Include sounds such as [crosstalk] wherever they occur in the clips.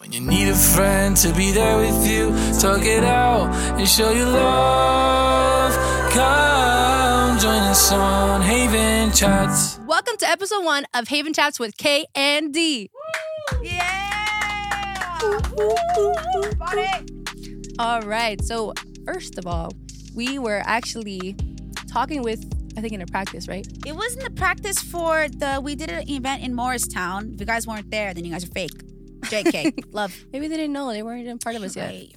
When you need a friend to be there with you, talk it out and show your love. Come join us on Haven Chats. Welcome to episode one of Haven Chats with K and D. Yeah. All right. So first of all, we were actually talking with I think in a practice, right? It wasn't the practice for the. We did an event in Morristown. If you guys weren't there, then you guys are fake. JK, love. [laughs] Maybe they didn't know they weren't even part of us yet. Right,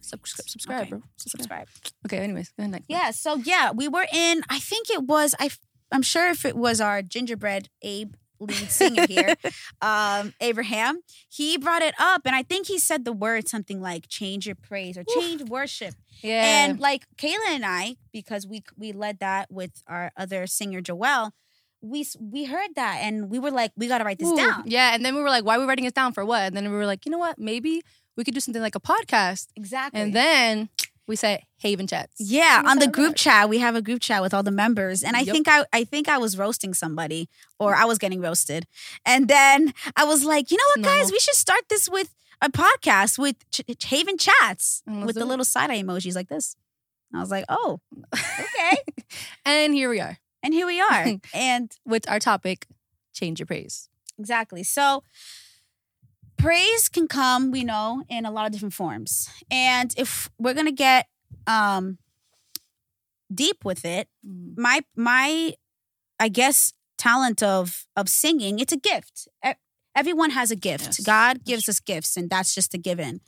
Subscribe, subscribe, Okay. bro. Subscribe. Okay. Anyways, go ahead. Next. Yeah. So yeah, we were in. I think it was. I. I'm sure if it was our gingerbread Abe lead singer here, [laughs] um, Abraham. He brought it up, and I think he said the word something like "change your praise" or "change worship." Yeah. And like Kayla and I, because we we led that with our other singer Joelle, we we heard that and we were like, we got to write this Ooh, down. Yeah. And then we were like, why are we writing this down for what? And then we were like, you know what? Maybe we could do something like a podcast. Exactly. And then we said Haven Chats. yeah, on the group chat, we have a group chat with all the members, and I Yup. think I I think I was roasting somebody, or I was getting roasted, and then I was like, you know what, guys, Normal. we should start this with a podcast with Ch- Ch- Haven Chats Mm, with do the little side eye emojis like this. I was like, oh, okay, [laughs] And here we are and here we are, [laughs] and with our topic, change your praise. Exactly. So praise can come, we know, in a lot of different forms. And if we're gonna get um deep with it, Mm. my my I guess talent of of singing, it's a gift. Everyone has a gift. Yes, God gives us gifts, and that's just a given.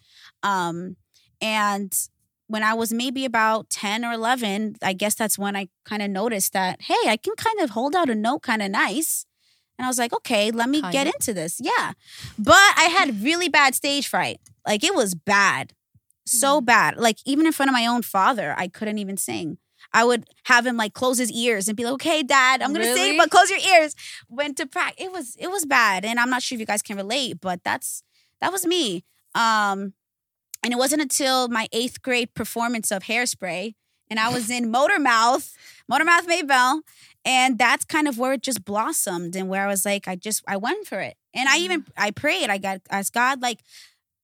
Um, and when I was maybe about 10 or 11, I guess that's when I kind of noticed that, hey, I can kind of hold out a note kind of nice. And I was like, okay, let me get Kinda. into this. Yeah. But I had really bad stage fright. Like it was bad. So Mm. bad. Like even in front of my own father, I couldn't even sing. I would have him like close his ears and be like, "Okay, Dad, I'm gonna Really? sing, but close your ears." Went to practice. It was it was bad, and I'm not sure if you guys can relate, but that's that was me. Um, and it wasn't until my eighth grade performance of Hairspray, and I was [laughs] in Motormouth, Motormouth Maybelle, and that's kind of where it just blossomed, and where I was like, I just I went for it, and I even mm. I prayed, I got asked God like.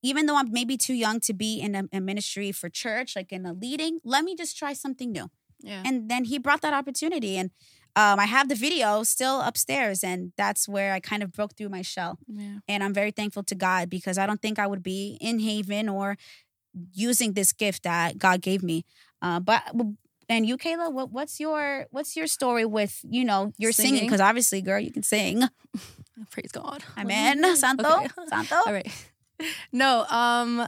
Even though I'm maybe too young to be in a, a ministry for church, like in a leading, let me just try something new Yeah. and then he brought that opportunity and um, i have the video still upstairs and that's where i kind of broke through my shell yeah. and i'm very thankful to god because i don't think i would be in haven or using this gift that god gave me uh, but and you kayla what, what's your what's your story with you know your singing because obviously girl you can sing [laughs] Praise God. amen [laughs] santo Okay. santo All right. [laughs] No, um,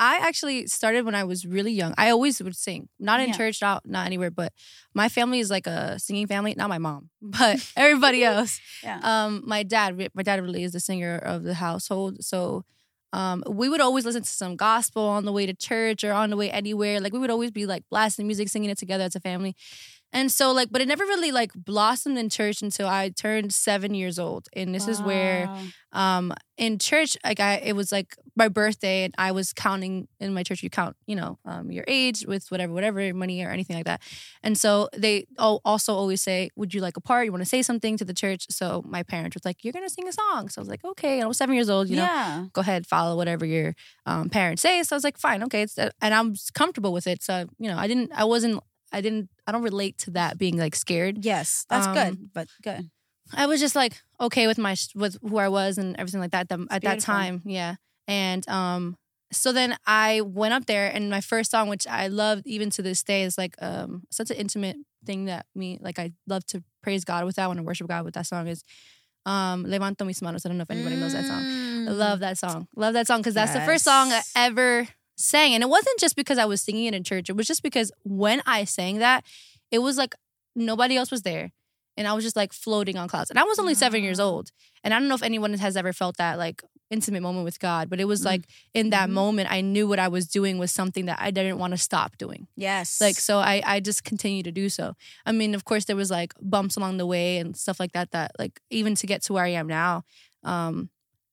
I actually started when I was really young. I always would sing, not in Yeah. church, not not anywhere, but my family is like a singing family. Not my mom, [laughs] but everybody [laughs] else. yeah Um, my dad, my dad really is the singer of the household, so. Um, we would always listen to some gospel on the way to church or on the way anywhere. Like we would always be like blasting music, singing it together as a family. And so like, but it never really like blossomed in church until I turned seven years old. And this is where um in church like i it was like my birthday and i was counting in my church. You count you know um your age with whatever whatever money or anything like that. And so they also always say would you like a part? You want to say something to the church? So my parents was like you're gonna sing a song. So i was like okay. And i was seven years old you know. Yeah. Go ahead follow whatever your um, parents say. So i was like fine okay. It's and i'm comfortable with it. So you know i didn't i wasn't i didn't i don't relate to that being like scared yes that's Um, good but good I was just like okay with my with who I was and everything like that. them- at that time, yeah. And um, so then I went up there, and my first song, which I loved even to this day, is like um such an intimate thing that me like I love to praise God with that. I want worship God with that song is um Levanto mis manos. I don't know if anybody knows that song. I Mm. love that song. Love that song because that's the first song I ever sang. And it wasn't just because I was singing it in church. It was just because when I sang that, it was like nobody else was there. And I was just like floating on clouds. And I was only seven years old. And I don't know if anyone has ever felt that like intimate moment with God, but it was like in that Mhm. moment, I knew what I was doing was something that I didn't want to stop doing. yes Like, so I, I just continued to do so. I mean, of course, there was like bumps along the way and stuff like that, that like even to get to where I am now. Um,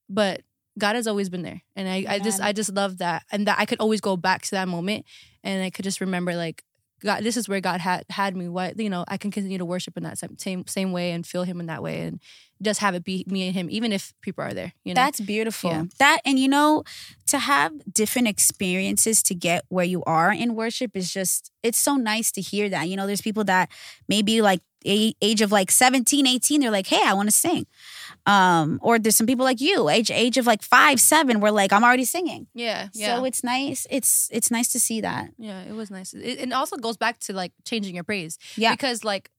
but God has always been there. And I, I just, I just love that. And that I could always go back to that moment and I could just remember like God, this is where God had had me. What you know, I can continue to worship in that same same, way and feel Him in that way, and just have it be me and Him, even if people are there. You know, That's beautiful. Yeah. That and you know, to have different experiences to get where you are in worship is just it's so nice to hear that. You know, there's people that maybe like age of like 17, 18, they're like, "Hey, I want to sing." Um or there's some people like you, age age of like 5, 7, where like I'm already singing. yeah, yeah. So it's nice. It's it's nice to see that. Yeah, it was nice. It, it also goes back to like changing your praise. Yeah. Because like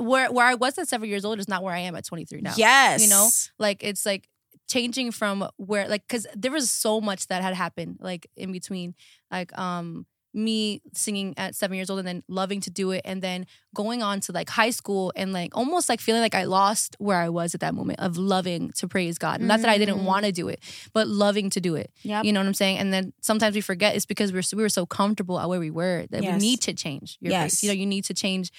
where where I was at seven years old is not where I am at 23 now. Yes. You know? Like it's like changing from where like because there was so much that had happened like in between like um me singing at seven years old and then loving to do it and then going on to like high school and like almost like feeling like I lost where I was at that moment of loving to praise God. Not that I didn't Mm. want to do it, but loving to do it. Yep. You know what I'm saying? And then sometimes we forget it's because we're we were so comfortable at where we were that we need to change your Yes. praise. You know, you need to change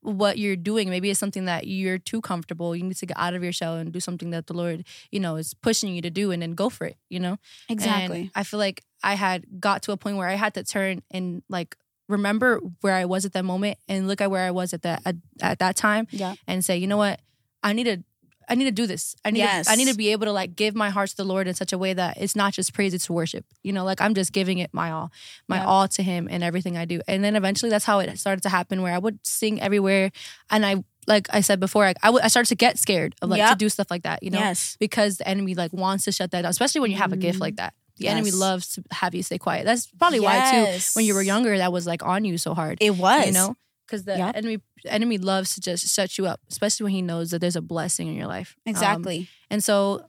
what you're doing. Maybe it's something that you're too comfortable. You need to get out of your shell and do something that the Lord, you know, is pushing you to do and then go for it, you know? Exactly. And I feel like I had got to a point where I had to turn and like remember where I was at that moment and look at where I was at that at, at that time yeah. and say, you know what, I need to I need to do this. I need Yes. to, I need to be able to like give my heart to the Lord in such a way that it's not just praise, it's worship. You know, like I'm just giving it my all, my Yeah. all to Him and everything I do. And then eventually, that's how it started to happen, where I would sing everywhere, and I like I said before, I I would- I started to get scared of like to do stuff like that. You know, yes. because the enemy like wants to shut that down, especially when you have a gift like mm. that. The enemy loves to have you stay quiet. That's probably why too. When you were younger, that was like on you so hard It was. you know because the Yep. enemy enemy loves to just shut you up especially when he knows that there's a blessing in your life Um, Exactly. and so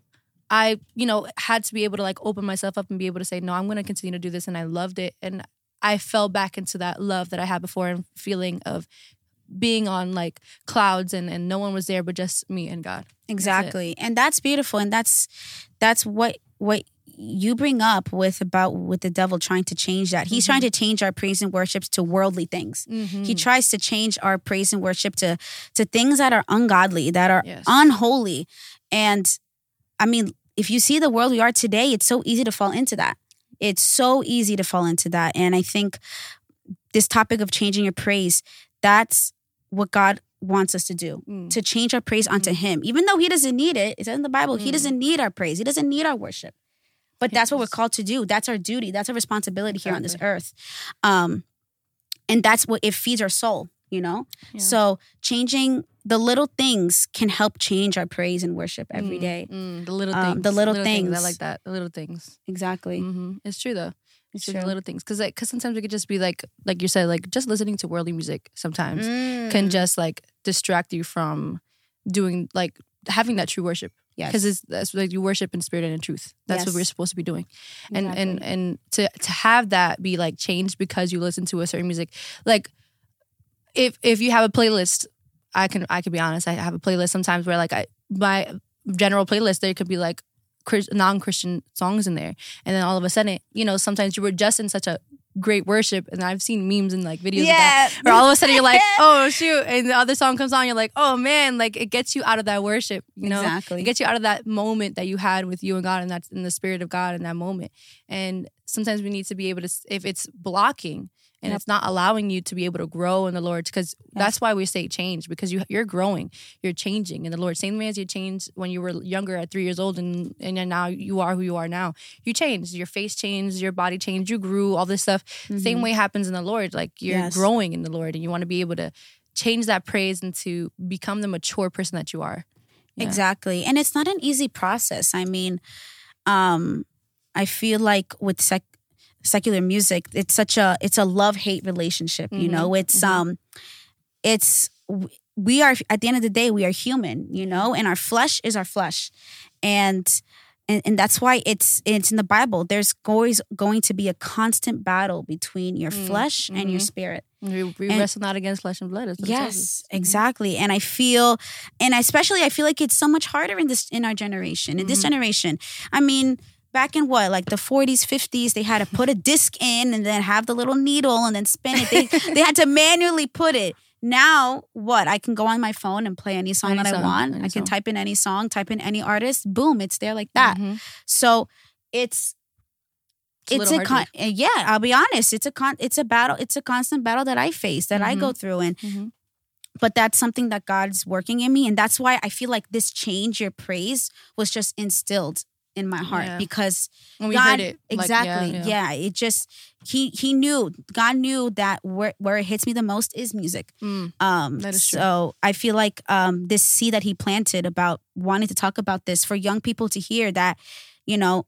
i you know had to be able to like open myself up and be able to say no i'm going to continue to do this and i loved it and i fell back into that love that i had before and feeling of being on like clouds and and no one was there but just me and god exactly and that's beautiful and that's that's what what you bring up with about with the devil trying to change that he's Mhm. trying to change our praise and worships to worldly things Mm-hmm. he tries to change our praise and worship to to things that are ungodly that are Yes. unholy and i mean if you see the world we are today it's so easy to fall into that it's so easy to fall into that and i think this topic of changing your praise that's what god wants us to do Mm. to change our praise unto him even though he doesn't need it it's in the bible he Mm. doesn't need our praise he doesn't need our worship but that's what we're called to do. That's our duty. That's our responsibility here on this earth. Um and that's what it feeds our soul you know? Yeah. so changing the little things can help change our praise and worship every Mm, day. mm, the little Um, things the little things. i like that the little things. Exactly. Hmm it's true though. It's true. little things. Because like, cause sometimes it could just be like like you said like just listening to worldly music sometimes Mm. can just like distract you from doing like having that true worship yes. Because it's that's like you worship in spirit and in truth. That's what we're supposed to be doing. And Exactly. and and to to have that be like changed because you listen to a certain music like if if you have a playlist i can i can be honest i have a playlist sometimes where like i my general playlist there could be like non-christian songs in there. And then all of a sudden you know sometimes you were just in such a great worship and i've seen memes and like videos of that yeah. where all of a sudden you're like, [laughs] oh shoot, and the other song comes on, you're like, oh man, like it gets you out of that worship, you know, exactly. It gets you out of that moment that you had with you and God, and that's in the spirit of God in that moment. And sometimes we need to be able to, if it's blocking and Yep. it's not allowing you to be able to grow in the Lord, because that's why we say change, because you you're growing, you're changing in the Lord. Same way as you changed when you were younger at three years old, and and now you are who you are now. You changed, your face changed, your body changed, you grew, all this stuff. Same way happens in the Lord. Like you're Mm-hmm. Yes. growing in the Lord, and you want to be able to change that praise and to become the mature person that you are. Yeah. Exactly. And it's not an easy process. I mean, um, I feel like with sec- secular music, it's such a it's a love hate relationship. You Mhm, know, it's mhm. um, it's we are at the end of the day we are human. You know, and our flesh is our flesh, and. And, and that's why it's it's in the Bible. There's always going to be a constant battle between your Mm, flesh and your mhm. spirit. We, we And- wrestle not against flesh and blood. That's what it tells us. Yes, Mhm. exactly. And I feel, and especially I feel like it's so much harder in this in our generation. In this generation, I mean, back in what like the 40s, 50s, they had to put a disc in and then have the little needle and then spin it. They they had to manually put it. Now, what? I can go on my phone and play any song Any that I want. I can song. type in any song, type in any artist, boom, it's there like that. Mhm. So it's it's a con- yeah i'll be honest it's a con it's a battle it's a constant battle that i face that i go through and Mhm. but that's something that god's working in me and that's why i feel like this change your praise was just instilled in my heart Yeah. because when we God heard it. like, exactly yeah, it just he he knew god knew that where where it hits me the most is music Mm, um That is true. so i feel like um this seed that he planted about wanting to talk about this for young people to hear that you know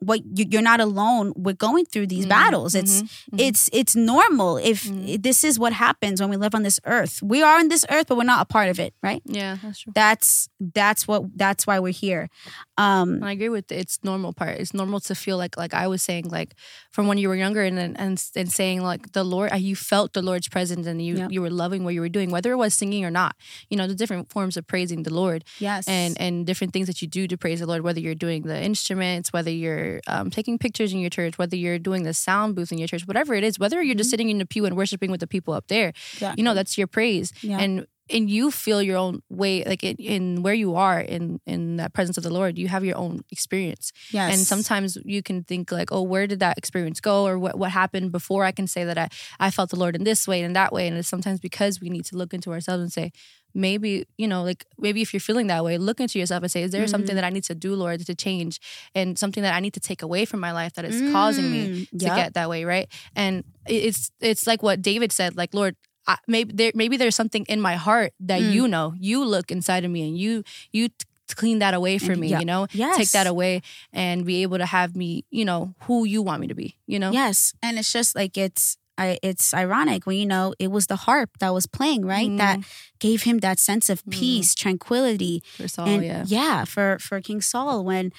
what you, you're not alone with going through these Mhm, battles it's mhm, mhm. it's it's normal if Mhm. this is what happens when we live on this earth we are on this earth but we're not a part of it right yeah, that's true. that's that's what that's why we're here um I agree with the, it's normal part. It's normal to feel like like I was saying like from when you were younger and and and, and saying like the Lord you felt the Lord's presence and you Yep. you were loving what you were doing whether it was singing or not. You know the different forms of praising the Lord yes and and different things that you do to praise the Lord whether you're doing the instruments whether you're um, taking pictures in your church whether you're doing the sound booth in your church whatever it is whether you're just sitting in the pew and worshiping with the people up there you know that's your praise. Yeah. and and you feel your own way like in, in where you are in in that presence of the lord you have your own experience. Yes. and sometimes you can think like oh where did that experience go? or what, what happened before? I can say that I, I felt the lord in this way and in that way. And it's sometimes because we need to look into ourselves and say maybe you know like maybe if you're feeling that way look into yourself and say is there something Mm-hmm. that i need to do lord to change and something that i need to take away from my life that is causing me Mm, to yep. get that way right and it's it's like what david said like lord I, maybe there maybe there's something in my heart that Mm. you know you look inside of me and you you t- clean that away from me yeah. you know Yes. take that away and be able to have me you know who you want me to be you know Yes, and it's just like it's I, it's ironic when you know it was the harp that was playing right? That gave him that sense of peace, tranquility, for Saul, and Mm. yeah for for King Saul when,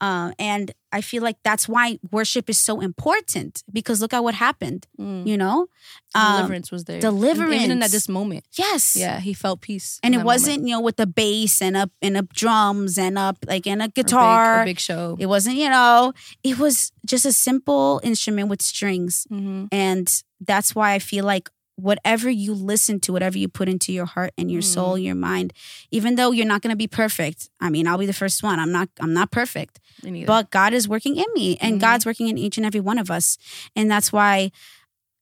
uh, and I feel like that's why worship is so important because look at what happened, Mm. you know, um, deliverance was there Deliverance. even in that this moment yes, yeah he felt peace and it wasn't moment. you know with the bass and up and up drums and up like and a Or big- guitar. a big, show It wasn't you know it was just a simple instrument with strings. hmm And that's why I feel like whatever you listen to, whatever you put into your heart and your soul, Mm. your mind, even though you're not going to be perfect. I mean, I'll be the first one. I'm not I'm not perfect. But God is working in me and Mhm. God's working in each and every one of us. And that's why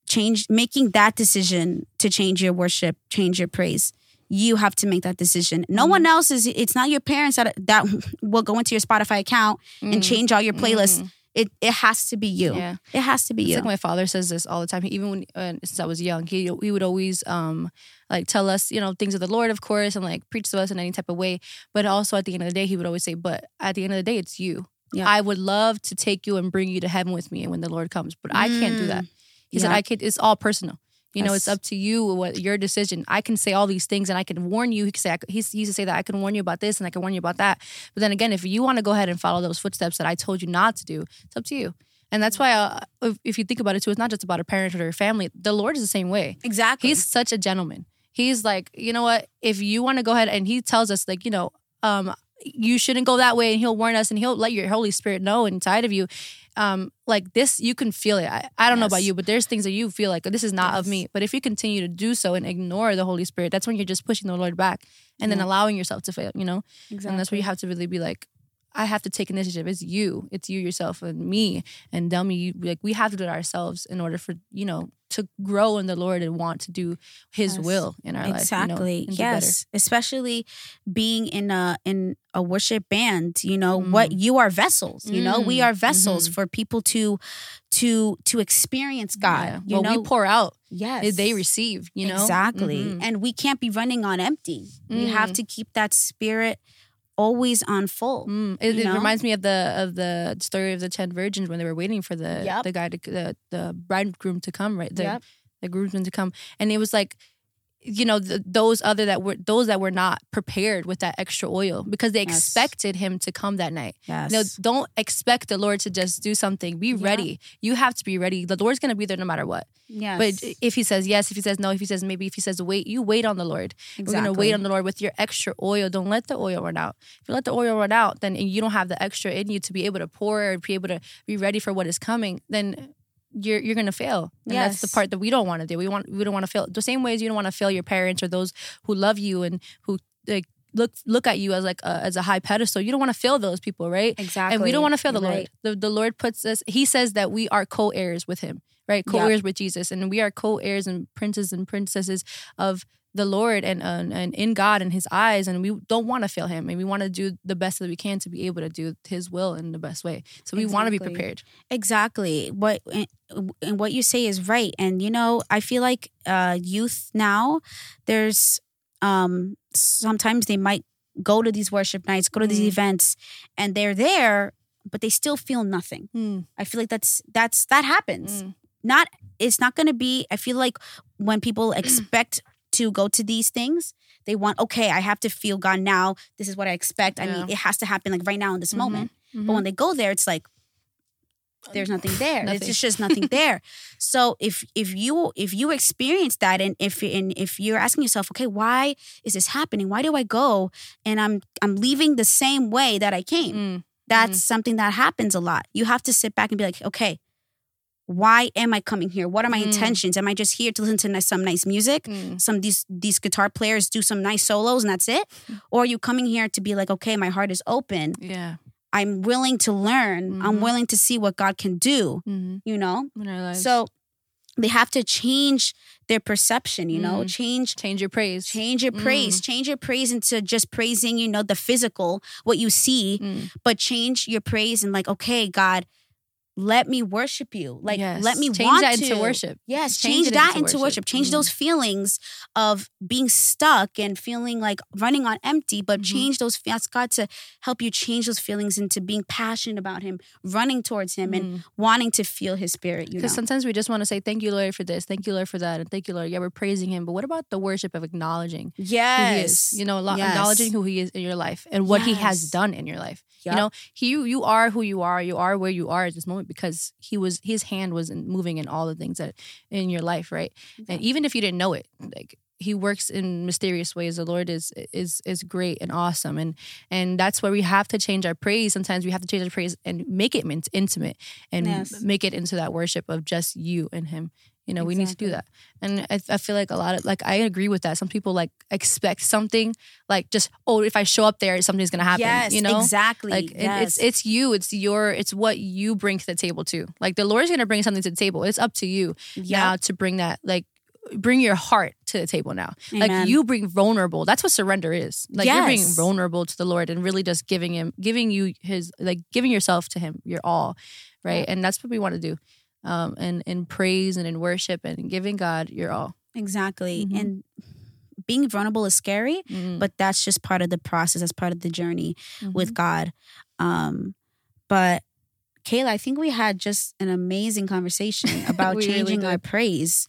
change making that decision to change your worship, change your praise. You have to make that decision. No Mm-hmm. one else is it's not your parents that that [laughs] will go into your Spotify account and Mm. change all your playlists. It it has to be you. Yeah. It has to be It's you. like my father says this all the time. He, even when uh, since I was young, he he would always um like tell us you know things of the Lord, of course, and like preach to us in any type of way. But also at the end of the day, he would always say, "But at the end of the day, it's you. Yeah. I would love to take you and bring you to heaven with me when the Lord comes, but I can't do that." He said, Yeah. "I could. It's all personal." You know, it's up to you what your decision. I can say all these things and I can warn you. He could say I he used to say that I can warn you about this and I can warn you about that. But then again, if you want to go ahead and follow those footsteps that I told you not to do, it's up to you. And that's why, uh, if, if you think about it too, it's not just about a parent or a family. The Lord is the same way. Exactly. He's such a gentleman. He's like, you know what? If you want to go ahead and he tells us, like, you know, um, you shouldn't go that way, and he'll warn us, and he'll let your Holy Spirit know inside of you. Um, like this, you can feel it. I, I don't know about you, but there's things that you feel like this is not of me. But if you continue to do so and ignore the Holy Spirit, that's when you're just pushing the Lord back and then allowing yourself to fail. You know, exactly. and that's where you have to really be like, I have to take initiative. It's you. It's you yourself and me and Delmy. You, like we have to do it ourselves in order for you know to grow in the Lord and want to do His Yes. will in our life. exactly You know, yes especially being in a in a worship band you know what you are vessels you know we Mm, are vessels mhm. for people to to to experience god Yeah. you What know we pour out, yes they receive. You know exactly Mhm. and we can't be running on empty we have Mm. to keep that spirit always on full Mm, it, it reminds me of the of the story of the ten virgins when they were waiting for the Yep. the guy to the the bridegroom to come, right? The, Yep. the groomsmen to come, and it was like, you know, the, those other that were those that were not prepared with that extra oil because they Yes. expected him to come that night. yes No, don't expect the Lord to just do something. Be Yeah. ready. You have to be ready. The Lord's gonna be there no matter what. yes But if He says yes, if He says no, if He says maybe, if He says wait, you wait on the Lord. You're gonna wait on the Lord with your extra oil. Don't let the oil run out. If you let the oil run out, then and you don't have the extra in you to be able to pour or be able to be ready for what is coming, then you're you're gonna fail. And that's the part that we don't want to do. We want we don't want to fail. The same way as you don't want to fail your parents or those who love you and who like look look at you as like a, as a high pedestal. You don't want to fail those people, right? Exactly. And we don't want to fail the You're Lord. The, the Lord puts us. He says that we are co-heirs with Him, right? Co-heirs with Jesus, and we are co-heirs and princes and princesses of the Lord and uh, and in God and His eyes, and we don't want to fail Him, and we want to do the best that we can to be able to do His will in the best way. So we want to be prepared. Exactly. What and, what you say is right. And you know, I feel like uh youth now, there's um sometimes they might go to these worship nights, go to these Mhm. events, and they're there, but they still feel nothing. Mm, I feel like that's that's that happens. mm, Not it's not gonna be I feel like when people [clears throat] expect to go to these things, they want, okay, I have to feel God now. This is what I expect. I mean, it has to happen like right now in this Mhm. moment. mhm. But when they go there, it's like there's nothing there. Nothing. It's just, just nothing [laughs] there. So if if you if you experience that and if and if you're asking yourself, okay, why is this happening? Why do I go and I'm I'm leaving the same way that I came? Mm, That's something that happens a lot. You have to sit back and be like, okay, why am I coming here? What are my Mm. intentions? Am I just here to listen to some nice music? mm, Some these these guitar players do some nice solos and that's it? Mm. [laughs] Or are you coming here to be like, okay, my heart is open. yeah. I'm willing to learn. I'm Mhm. willing to see what God can do, Mm-hmm. you know? In our lives. So they have to change their perception, you know, Mm. change change your praise. change your praise, change your praise into just praising, you know, the physical, what you see, Mm. but change your praise and like, okay, God, let me worship you. Like Yes. let me change that to into worship. Yes, Change change, that into into worship. worship. Change Mhm. those feelings of being stuck and feeling like running on empty, but Mhm. change those. Ask God to help you change those feelings into being passionate about Him, running towards Him, and wanting to feel His Spirit. You Because sometimes we just want to say, Thank you, Lord, for this. Thank you, Lord, for that. And thank you, Lord. Yeah, we're praising Him. But what about the worship of acknowledging who He yes, is? You know, Yes. acknowledging who He is in your life and what He has done in your life. Yup. You know, He, you, you are who you are. You are where you are at this moment because He was, His hand was in, moving in all the things that in your life, right? And even if you didn't know it, like he works in mysterious ways. The Lord is is is great and awesome, and and that's where we have to change our praise. Sometimes we have to change our praise and make it intimate and Yes. make it into that worship of just you and Him. You know, we need to do that, and I, I feel like a lot of like I agree with that. Some people like expect something like just oh, if I show up there, something's gonna happen. Yes, you know, exactly. like it- it's it's you, it's your, it's what you bring to the table too. Like the Lord's gonna bring something to the table. It's up to you now to bring that like bring your heart to the table now. Like you bring vulnerable. That's what surrender is. Like you're being vulnerable to the lord and really just giving him giving you his like giving yourself to him your all right? And that's what we want to do um and in praise and in worship and giving god your all exactly. Mhm. And being vulnerable is scary, Mm, but that's just part of the process. That's part of the journey mhm. with God. Um, but Kayla, I think we had just an amazing conversation [laughs] about We really changing our praise.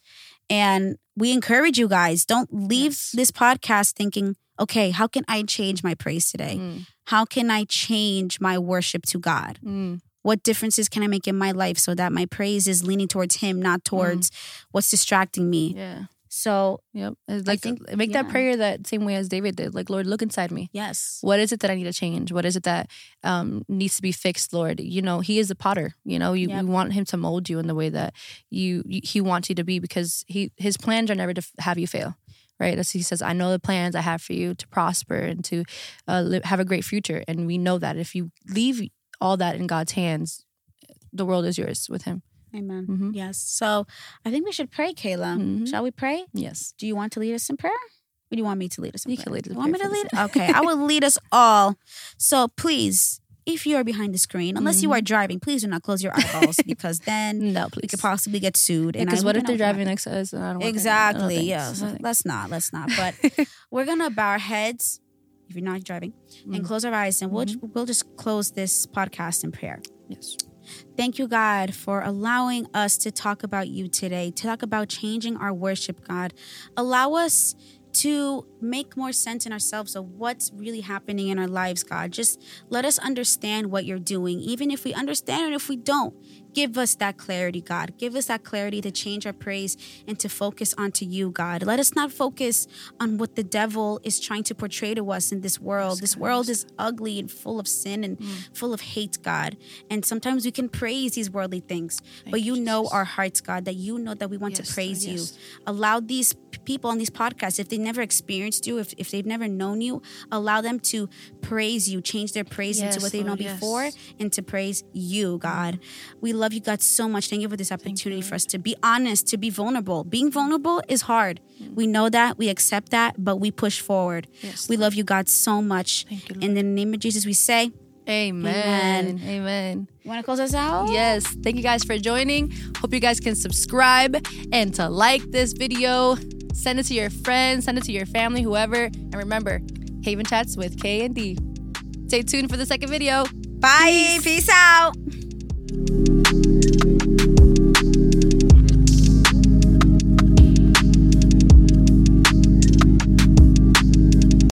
And we encourage you guys, don't leave Yes. this podcast thinking, okay, how can I change my praise today? Mm, How can I change my worship to God? mm, What differences can I make in my life so that my praise is leaning towards Him, not towards what's distracting me? yeah So, yep It's like think- make that prayer that same way as david did like lord look inside me yes. what is it that I need to change? What is it that um, needs to be fixed, Lord? You know, He is a potter. You know, you, Yep. you want Him to mold you in the way that you, you He wants you to be because He His plans are never to have you fail. Right, as he says, I know the plans I have for you to prosper and to uh, live, have a great future, and we know that if you leave all that in God's hands, the world is yours with Him. Amen. Mhm. Yes. So, I think we should pray, Kayla. Mhm. Shall we pray? Yes, Do you want to lead us in prayer? Or do you want me to lead us in You prayer? can lead us want me to lead? [laughs] Okay, I will lead us all. So please, if you are behind the screen, unless you are driving, please do not close your eyeballs [laughs] because then no, we could possibly get sued. And I Because what if they're driving next to us? and I don't want that. No, Exactly. No, thanks. let's not. Let's not. But [laughs] we're gonna bow our heads if you're not driving and Mm. close our eyes, and we'll we'll just close this podcast in prayer. Yes. Thank you, God, for allowing us to talk about you today, to talk about changing our worship, God. Allow us to make more sense in ourselves of what's really happening in our lives, God. Just let us understand what you're doing, even if we understand and if we don't. Give us that clarity, God. Give us that clarity to change our praise and to focus onto you, God. Let us not focus on what the devil is trying to portray to us in this world. This world is ugly and full of sin and full of hate, God. And sometimes we can praise these worldly things, but you you, know our hearts, God, that you know that we want Yes, to praise Lord, you. Allow these people on these podcasts, if they never experienced you, if, if they've never known you, allow them to praise you, change their praise into what they've known yes. before and to praise you, God. We love you, God, so much. Thank you for this opportunity for us to be honest, to be vulnerable. Being vulnerable is hard. Mm. We know that, we accept that, but we push forward. Yes, we love you, God, so much. Thank you, In the name of Jesus, we say, Amen. Amen. You want to close us out? Yes. Thank you guys for joining. Hope you guys can subscribe and to like this video. Send it to your friends, send it to your family, whoever. And remember, Haven Chats with K and D. Stay tuned for the second video. Bye. Peace out.